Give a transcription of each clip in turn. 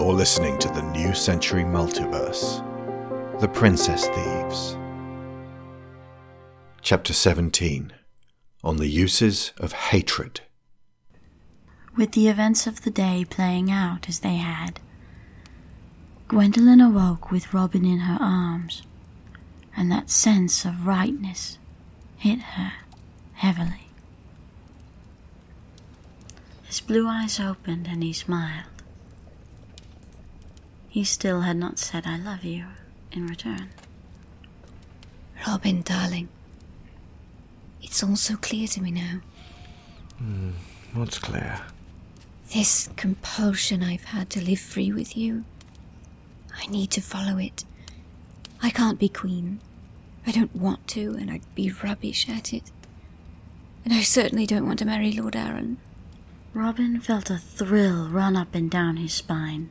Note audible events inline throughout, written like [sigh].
You're listening to the New Century Multiverse The Princess Thieves. Chapter 17 On the Uses of Hatred. With the events of the day playing out as they had, Gwendoline awoke with Robin in her arms, and that sense of rightness hit her heavily. His blue eyes opened and he smiled. He still had not said, I love you in return. Robin, darling. It's all so clear to me now. Hmm, what's clear? This compulsion I've had to live free with you. I need to follow it. I can't be queen. I don't want to, and I'd be rubbish at it. And I certainly don't want to marry Lord Aaron. Robin felt a thrill run up and down his spine.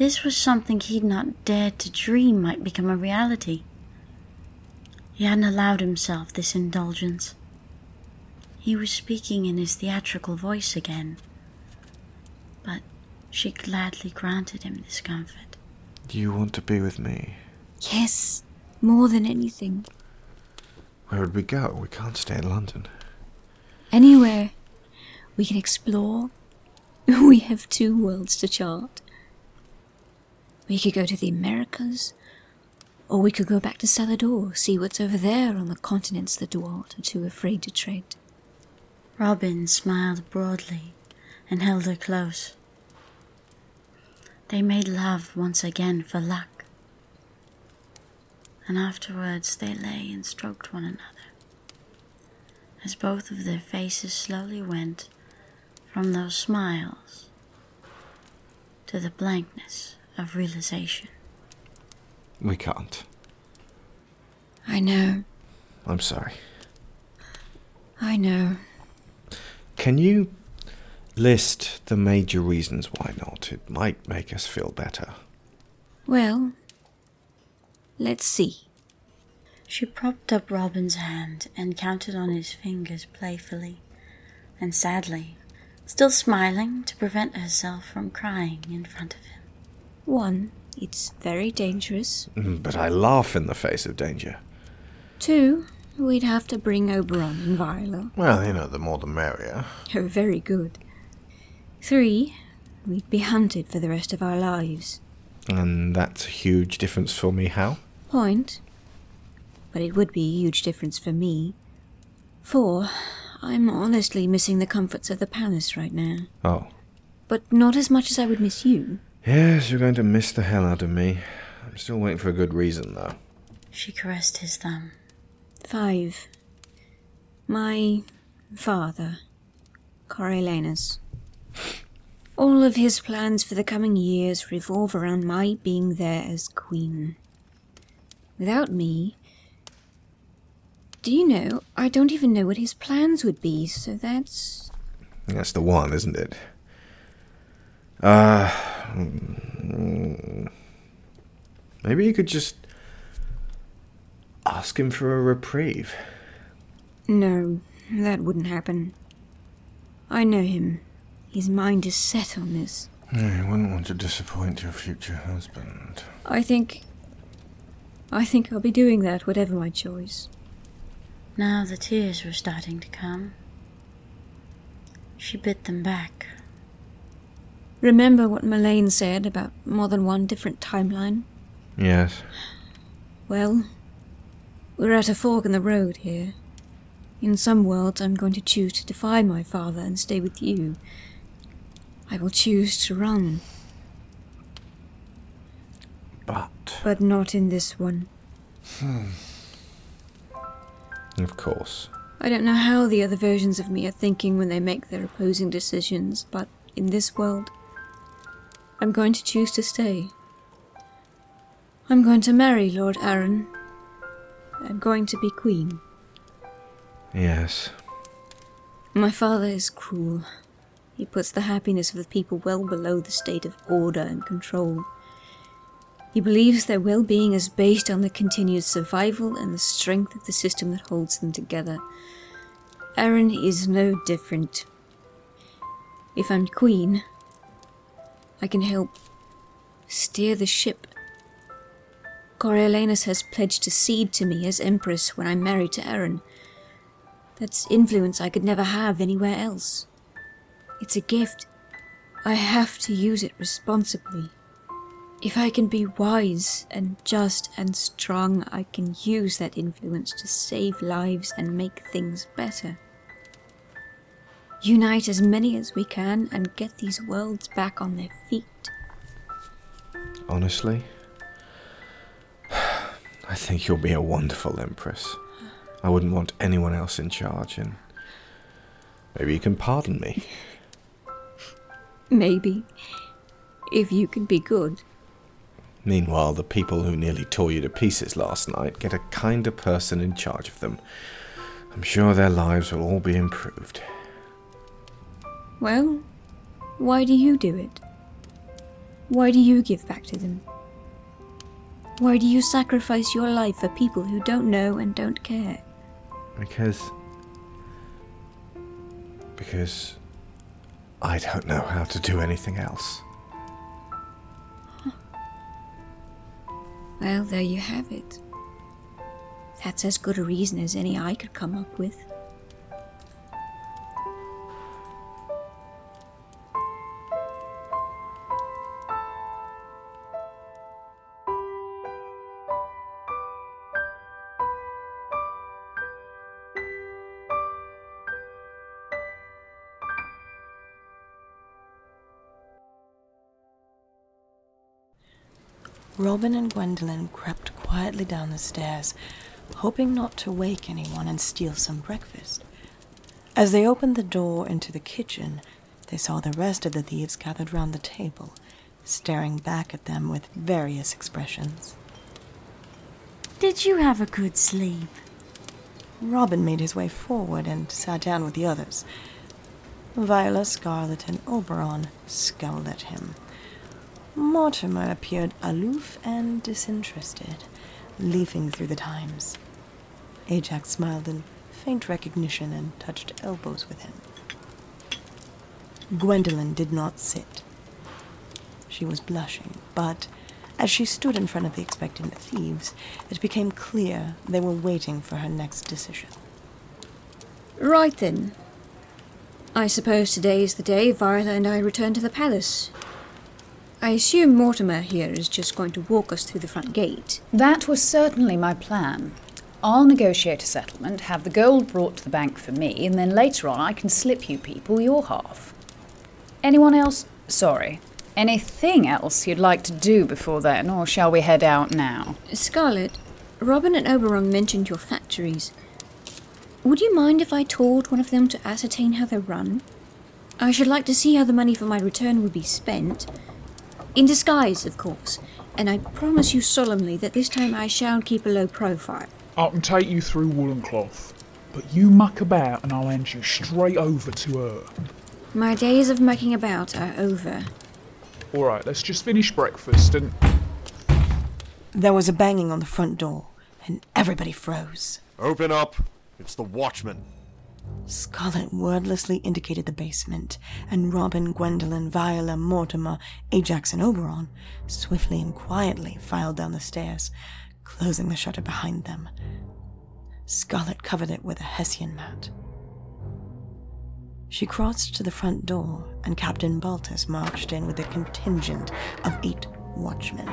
This was something he'd not dared to dream might become a reality. He hadn't allowed himself this indulgence. He was speaking in his theatrical voice again, but she gladly granted him this comfort. Do you want to be with me? Yes, more than anything. Where would we go? We can't stay in London. Anywhere we can explore. [laughs] We have two worlds to chart. We could go to the Americas, or we could go back to Salador, see what's over there on the continents the Dwart are too afraid to tread. Robin smiled broadly and held her close. They made love once again for luck, and afterwards they lay and stroked one another as both of their faces slowly went from those smiles to the blankness of realization. We can't. I know, I'm sorry. I know. Can you list the major reasons why not? It might make us feel better. Well, let's see. She propped up Robin's hand and counted on his fingers playfully and sadly, still smiling to prevent herself from crying in front of him. One, it's very dangerous. Mm, But I laugh in the face of danger. Two, we'd have to bring Oberon and Viola. Well, you know, the more the merrier. [laughs] Oh, very good. Three, we'd be hunted for the rest of our lives. And that's a huge difference for me, how? Point. But it would be a huge difference for me. Four, I'm honestly missing the comforts of the palace right now. Oh. But not as much as I would miss you. Yes, you're going to miss the hell out of me. I'm still waiting for a good reason, though. She caressed his thumb. Five, my father, Coriolanus. All of his plans for the coming years revolve around my being there as queen. Without me, do you know, I don't even know what his plans would be, so that's. That's the one, isn't it? Uh. Mm, Maybe you could just ask him for a reprieve. No, that wouldn't happen. I know him. His mind is set on this. You wouldn't want to disappoint your future husband. I think. I think I'll be doing that, whatever my choice. Now the tears were starting to come. She bit them back. Remember what Mullane said about more than one different timeline? Yes. Well, we're at a fork in the road here. In some worlds, I'm going to choose to defy my father and stay with you. I will choose to run, But. but not in this one. Hmm. Of course. I don't know how the other versions of me are thinking when they make their opposing decisions, but in this world, I'm going to choose to stay. I'm going to marry Lord Aaron. I'm going to be queen. Yes. My father is cruel. He puts the happiness of the people well below the state of order and control. He believes their well being is based on the continued survival and the strength of the system that holds them together. Aaron is no different. If I'm queen, I can help steer the ship. Coriolanus has pledged to cede to me as Empress when I'm married to Aaron. That's influence I could never have anywhere else. It's a gift. I have to use it responsibly. If I can be wise and just and strong, I can use that influence to save lives and make things better. Unite as many as we can and get these worlds back on their feet. Honestly, [sighs] I think you'll be a wonderful Empress. I wouldn't want anyone else in charge, and maybe you can pardon me. [laughs] Maybe. If you can be good. Meanwhile, the people who nearly tore you to pieces last night get a kinder person in charge of them. I'm sure their lives will all be improved. Well, why do you do it? Why do you give back to them? Why do you sacrifice your life for people who don't know and don't care? Because. Because. I don't know how to do anything else. Well, there you have it. That's as good a reason as any I could come up with. Robin and Gwendoline crept quietly down the stairs, hoping not to wake anyone and steal some breakfast. As they opened the door into the kitchen, they saw the rest of the thieves gathered round the table, staring back at them with various expressions. Did you have a good sleep? Robin made his way forward and sat down with the others. Viola, Scarlet, and Oberon scowled at him. Mortimer appeared aloof and disinterested, leafing through the Times. Ajax smiled in faint recognition and touched elbows with him. Gwendoline did not sit. She was blushing, but as she stood in front of the expectant thieves, it became clear they were waiting for her next decision. Right then. I suppose today is the day Viola and I return to the palace. I assume Mortimer here is just going to walk us through the front gate. That was certainly my plan. I'll negotiate a settlement, have the gold brought to the bank for me, and then later on I can slip you people your half. Anyone else? Sorry. Anything else you'd like to do before then, or shall we head out now? Scarlet, Robin and Oberon mentioned your factories. Would you mind if I toured one of them to ascertain how they're run? I should like to see how the money for my return would be spent. In disguise, of course, and I promise you solemnly that this time I shall keep a low profile. I can take you through woolen cloth, but you muck about and I'll hand you straight over to her. My days of mucking about are over. Alright, let's just finish breakfast and. There was a banging on the front door, and everybody froze. Open up! It's the watchman. Scarlet wordlessly indicated the basement, and Robin, Gwendolen, Viola, Mortimer, Ajax, and Oberon swiftly and quietly filed down the stairs, closing the shutter behind them. Scarlet covered it with a Hessian mat. She crossed to the front door, and Captain Baltus marched in with a contingent of eight watchmen.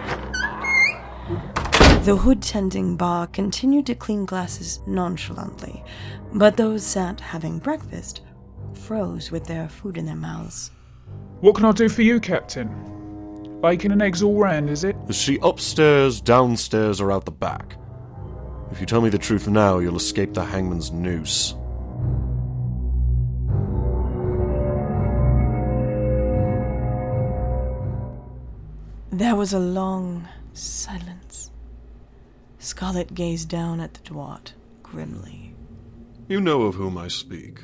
The hood tending bar continued to clean glasses nonchalantly, but those sat having breakfast froze with their food in their mouths. What can I do for you, Captain? Bacon and eggs all round, is it? Is she upstairs, downstairs, or out the back? If you tell me the truth now, you'll escape the hangman's noose. There was a long silence. Scarlet gazed down at the Dwart grimly. You know of whom I speak.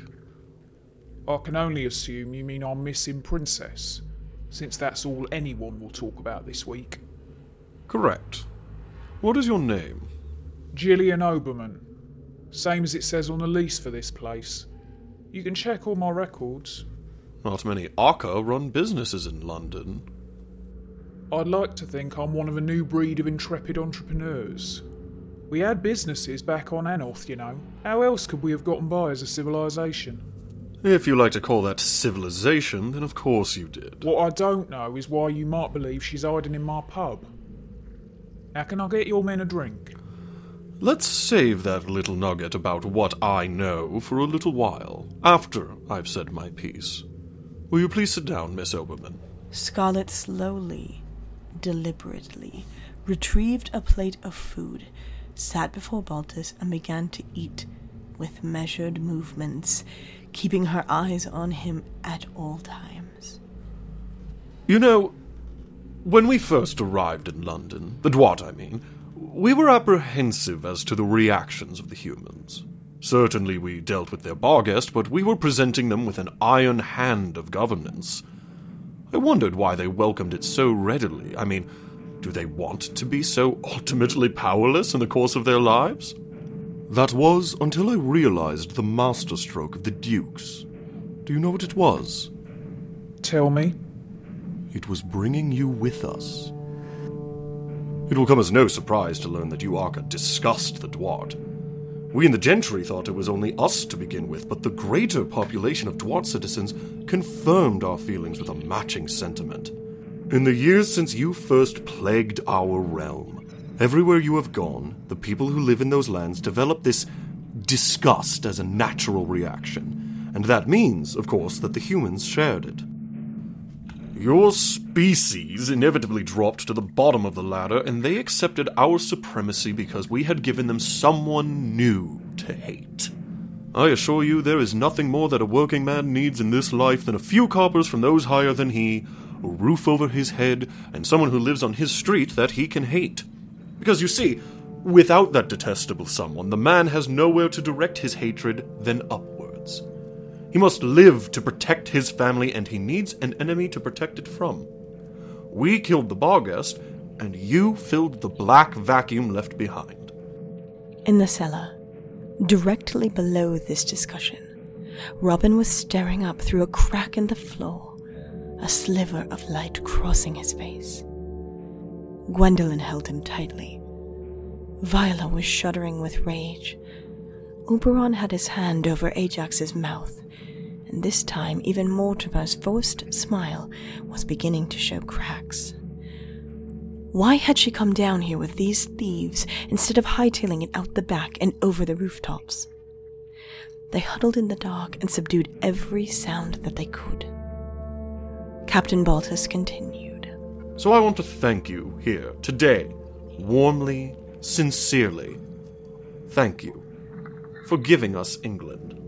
I can only assume you mean our missing princess, since that's all anyone will talk about this week. Correct. What is your name? Gillian Oberman. Same as it says on the lease for this place. You can check all my records. Not many Arca run businesses in London. I'd like to think I'm one of a new breed of intrepid entrepreneurs. We had businesses back on Anoth, you know. How else could we have gotten by as a civilization? If you like to call that civilization, then of course you did. What I don't know is why you might believe she's hiding in my pub. How can I get your men a drink? Let's save that little nugget about what I know for a little while, after I've said my piece. Will you please sit down, Miss Oberman? Scarlet slowly, deliberately, retrieved a plate of food, sat before Baltus, and began to eat with measured movements, keeping her eyes on him at all times. You know, when we first arrived in London, the Dwart, I mean, we were apprehensive as to the reactions of the humans. Certainly we dealt with their Barghest, but we were presenting them with an iron hand of governance. I wondered why they welcomed it so readily. I mean, do they want to be so ultimately powerless in the course of their lives? That was until I realized the masterstroke of the Dukes. Do you know what it was? Tell me. It was bringing you with us. It will come as no surprise to learn that you Arca disgust the Dwart. We in the gentry thought it was only us to begin with, but the greater population of Dwart citizens confirmed our feelings with a matching sentiment. In the years since you first plagued our realm, everywhere you have gone, the people who live in those lands develop this disgust as a natural reaction. And that means, of course, that the humans shared it. Your species inevitably dropped to the bottom of the ladder, and they accepted our supremacy because we had given them someone new to hate. I assure you, there is nothing more that a working man needs in this life than a few coppers from those higher than he, a roof over his head, and someone who lives on his street that he can hate. Because you see, without that detestable someone, the man has nowhere to direct his hatred than upwards. He must live to protect his family, and he needs an enemy to protect it from. We killed the Barghest, and you filled the black vacuum left behind. In the cellar, directly below this discussion, Robin was staring up through a crack in the floor, a sliver of light crossing his face. Gwendoline held him tightly. Viola was shuddering with rage. Oberon had his hand over Ajax's mouth, and this time even Mortimer's forced smile was beginning to show cracks. Why had she come down here with these thieves instead of hightailing it out the back and over the rooftops? They huddled in the dark and subdued every sound that they could. Captain Baltus continued. So I want to thank you here, today, warmly, sincerely. Thank you for giving us England.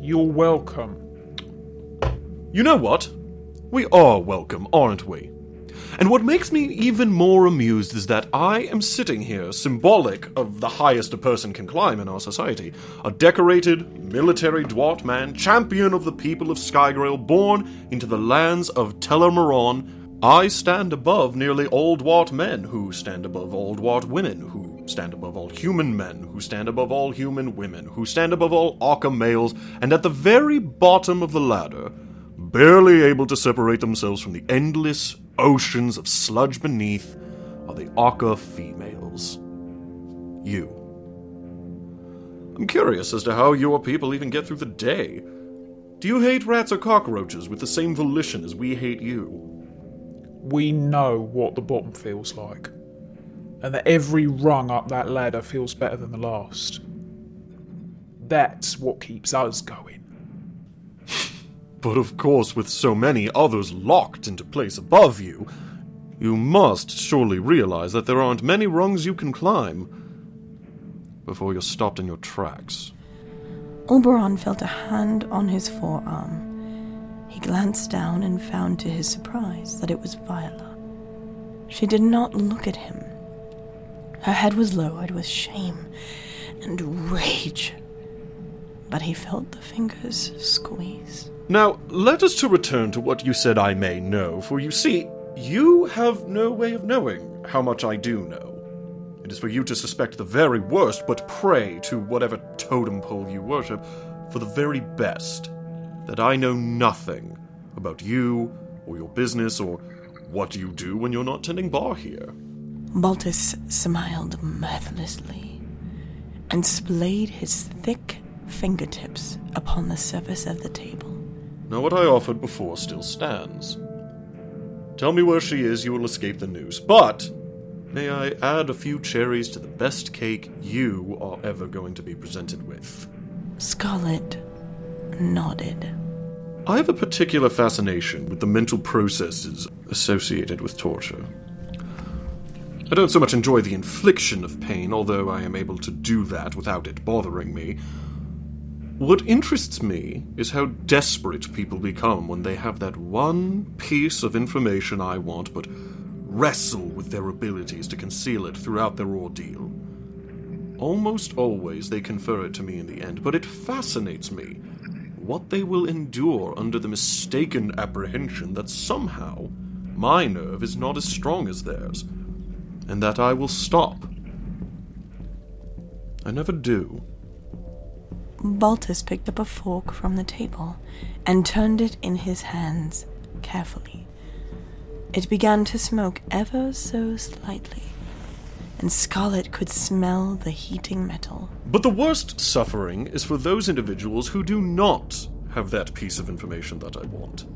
You're welcome. You know what? We are welcome, aren't we? And what makes me even more amused is that I am sitting here, symbolic of the highest a person can climb in our society, a decorated, military dwart man, champion of the people of Skygrail, born into the lands of Tellermaron. I stand above nearly all dwart men, who stand above all dwart women, who stand above all human men, who stand above all human women, who stand above all Arca males, and at the very bottom of the ladder, barely able to separate themselves from the endless oceans of sludge beneath, are the Arca females. You. I'm curious as to how your people even get through the day. Do you hate rats or cockroaches with the same volition as we hate you? We know what the bottom feels like, and that every rung up that ladder feels better than the last. That's what keeps us going. But of course, with so many others locked into place above you, you must surely realize that there aren't many rungs you can climb before you're stopped in your tracks. Oberon felt a hand on his forearm. He glanced down and found to his surprise that it was Viola. She did not look at him. Her head was lowered with shame and rage, but he felt the fingers squeeze. Now, let us to return to what you said I may know, for you see, you have no way of knowing how much I do know. It is for you to suspect the very worst, but pray to whatever totem pole you worship for the very best that I know nothing about you or your business or What you do when you're not tending bar here? Baltus smiled mirthlessly and splayed his thick fingertips upon the surface of the table. Now, what I offered before still stands. Tell me where she is, you will escape the news. But may I add a few cherries to the best cake you are ever going to be presented with? Scarlet nodded. I have a particular fascination with the mental processes associated with torture. I don't so much enjoy the infliction of pain, although I am able to do that without it bothering me. What interests me is how desperate people become when they have that one piece of information I want, but wrestle with their abilities to conceal it throughout their ordeal. Almost always they confer it to me in the end, but it fascinates me what they will endure under the mistaken apprehension that somehow my nerve is not as strong as theirs, and that I will stop. I never do. Baltus picked up a fork from the table and turned it in his hands carefully. It began to smoke ever so slightly, and Scarlet could smell the heating metal. But the worst suffering is for those individuals who do not have that piece of information that I want.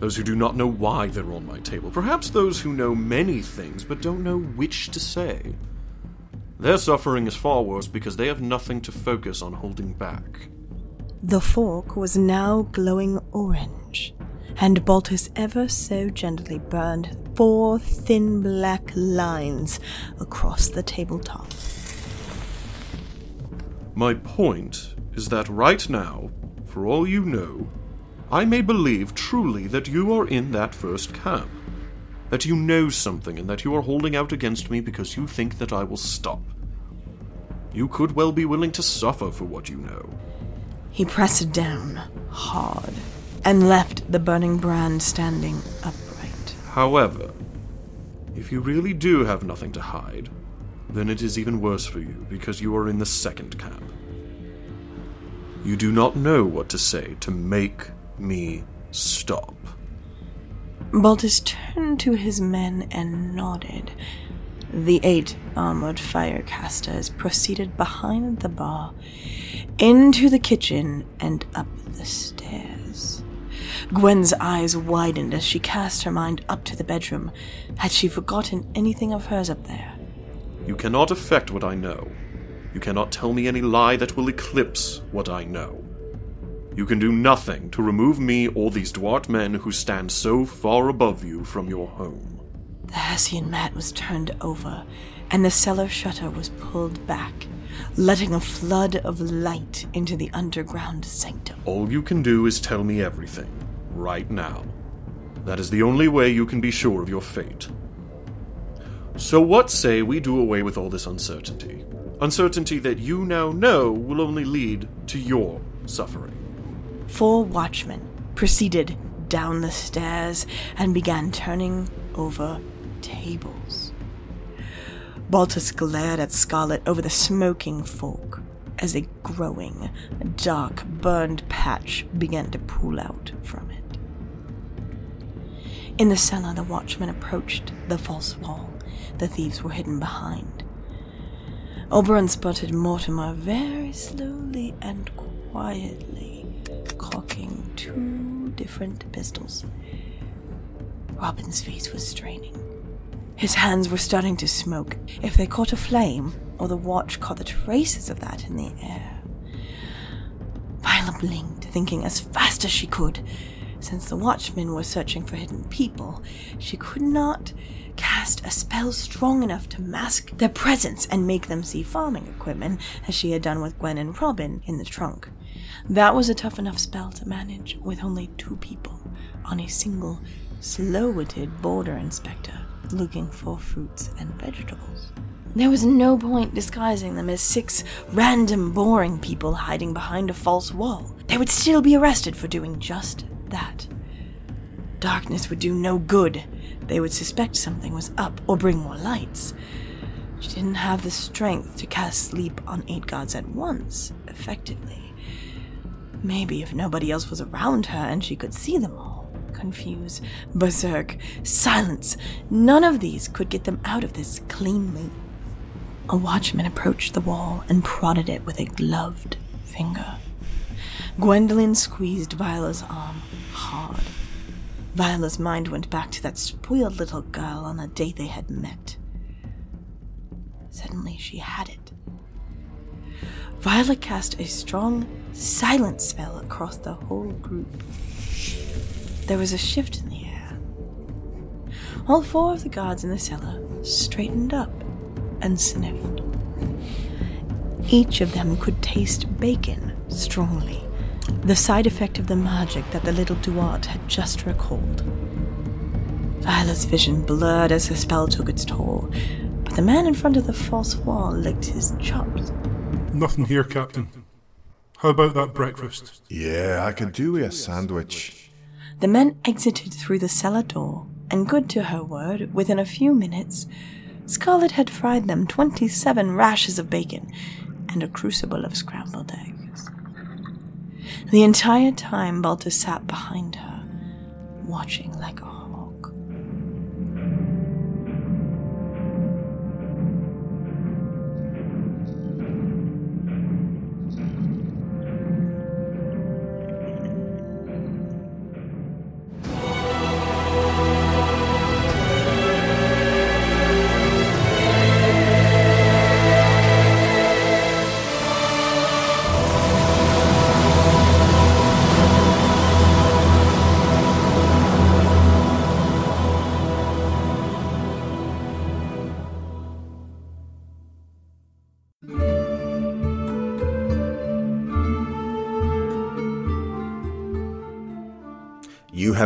Those who do not know why they're on my table. Perhaps those who know many things but don't know which to say. Their suffering is far worse because they have nothing to focus on holding back. The fork was now glowing orange, and Baltus ever so gently burned four thin black lines across the tabletop. My point is that right now, for all you know, I may believe truly that you are in that first camp. That you know something and that you are holding out against me because you think that I will stop. You could well be willing to suffer for what you know. He pressed down hard and left the burning brand standing upright. However, if you really do have nothing to hide, then it is even worse for you because you are in the second camp. You do not know what to say to make me stop. Baltus turned to his men and nodded. The eight armored firecasters proceeded behind the bar, into the kitchen, and up the stairs. Gwen's eyes widened as she cast her mind up to the bedroom. Had she forgotten anything of hers up there? You cannot affect what I know. You cannot tell me any lie that will eclipse what I know. You can do nothing to remove me or these dwart men who stand so far above you from your home. The Hessian mat was turned over, and the cellar shutter was pulled back, letting a flood of light into the underground sanctum. All you can do is tell me everything, right now. That is the only way you can be sure of your fate. So, what say we do away with all this uncertainty? Uncertainty that you now know will only lead to your suffering. Four watchmen proceeded down the stairs and began turning over tables. Baltus glared at Scarlet over the smoking fork as a growing, dark, burned patch began to pool out from it. In the cellar, the watchmen approached the false wall the thieves were hidden behind. Oberon spotted Mortimer very slowly and quietly cocking two different pistols. Robin's face was straining. His hands were starting to smoke. If they caught a flame, or the watch caught the traces of that in the air. Viola blinked, thinking as fast as she could. Since the watchmen were searching for hidden people, she could not cast a spell strong enough to mask their presence and make them see farming equipment, as she had done with Gwen and Robin in the trunk. That was a tough enough spell to manage with only two people on a single, slow witted border inspector looking for fruits and vegetables. There was no point disguising them as six random, boring people hiding behind a false wall. They would still be arrested for doing just that. Darkness would do no good. They would suspect something was up or bring more lights. She didn't have the strength to cast sleep on eight gods at once, effectively. Maybe if nobody else was around her and she could see them all, confuse, berserk, silence. None of these could get them out of this cleanly. A watchman approached the wall and prodded it with a gloved finger. Gwendoline squeezed Viola's arm hard. Viola's mind went back to that spoiled little girl on the day they had met. Suddenly she had it. Viola cast a strong, silent spell across the whole group. There was a shift in the air. All four of the guards in the cellar straightened up and sniffed. Each of them could taste bacon strongly, the side effect of the magic that the little Dwart had just recalled. Viola's vision blurred as the spell took its toll, but the man in front of the false wall licked his chops. Nothing here, Captain. How about that breakfast? Yeah, I could do a sandwich. The men exited through the cellar door, and good to her word, within a few minutes, Scarlet had fried them twenty seven rashers of bacon and a crucible of scrambled eggs. The entire time Baltus sat behind her, watching like a hawk.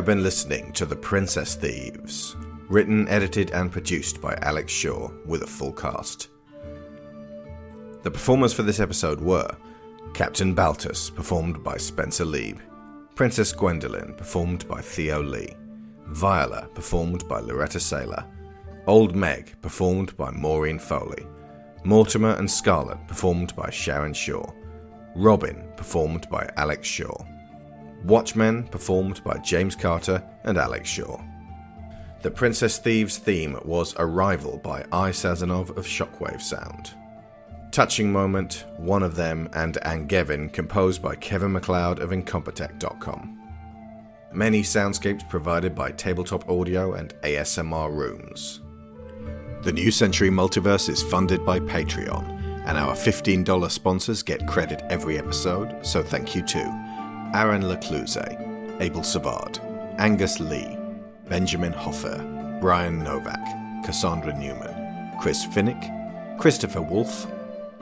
Been listening to The Princess Thieves, written, edited, and produced by Alex Shaw with a full cast. The performers for this episode were Captain Baltus, performed by Spencer Leeb, Princess Gwendoline, performed by Theo Leigh, Viola, performed by Laureta Sela, Old Meg, performed by Maureen Foley, Mortimer and Scarlet, performed by Sharon Shaw, Robin, performed by Alex Shaw. Watchmen, performed by James Carter and Alex Shaw. The Princess Thieves theme was Arrival by I. Sazonov of Shockwave Sound. Touching Moment, One of Them, and Angevin, composed by Kevin Macleod of Incompetech.com. Many soundscapes provided by Tabletop Audio and ASMR Rooms. The New Century Multiverse is funded by Patreon, and our $15 sponsors get credit every episode, so thank you to Aaron Lacluyze, Abel Savard, Angus Lee, Benjamin Hofer, Bryan Novak, Cassandra Newman, Chris Finik, Christopher Wolfe,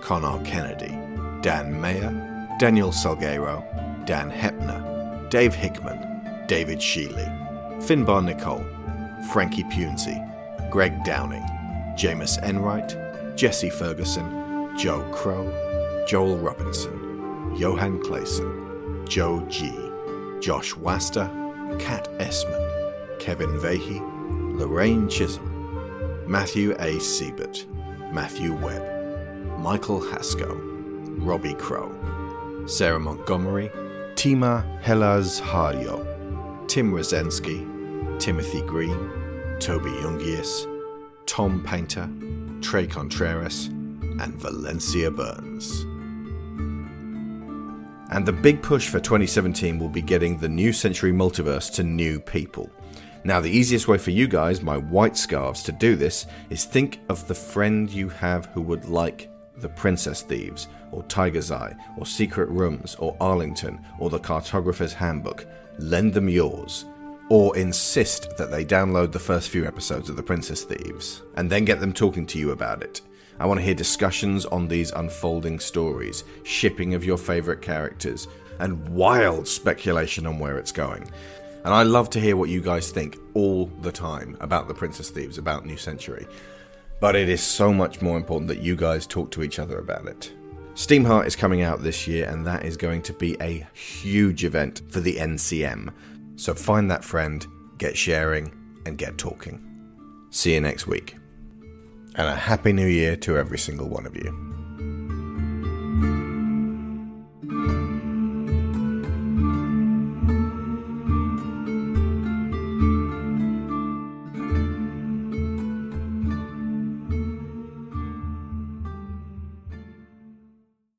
Conar Kennedy, Dan Mayer, Daniel Salgueiro, Dan Hoeppner, Dave Hickman, David Shealy, Finbar Nicholl, Frankie Punzi, Greg Downing, Jamas Enright, Jesse Ferguson, Joe Crow, Joel Robinson, Johan Claesson, Joe G, Josh Wasta, Kat Essmann, Kevin Veighy, Lorraine Chisholm, Matthew A. Seibert, Matthew Webb, Michael Hasko, Robbie Crow, Sarah Montgomery, Tima Helaz Harjo, Tim Rozenski, Timothy Green, Toby Jungius, Tom Painter, Tre Contreras, and Valencia Burns. And the big push for 2017 will be getting the New Century Multiverse to new people. Now, the easiest way for you guys, my white scarves, to do this is think of the friend you have who would like the Princess Thieves, or Tiger's Eye, or Secret Rooms, or Arlington, or the Cartographer's Handbook. Lend them yours. Or insist that they download the first few episodes of The Princess Thieves, and then get them talking to you about it. I want to hear discussions on these unfolding stories, shipping of your favourite characters, and wild speculation on where it's going. And I love to hear what you guys think all the time about the Princess Thieves, about New Century. But it is so much more important that you guys talk to each other about it. Steamheart is coming out this year, and that is going to be a huge event for the NCM. So find that friend, get sharing, and get talking. See you next week and a Happy New Year to every single one of you.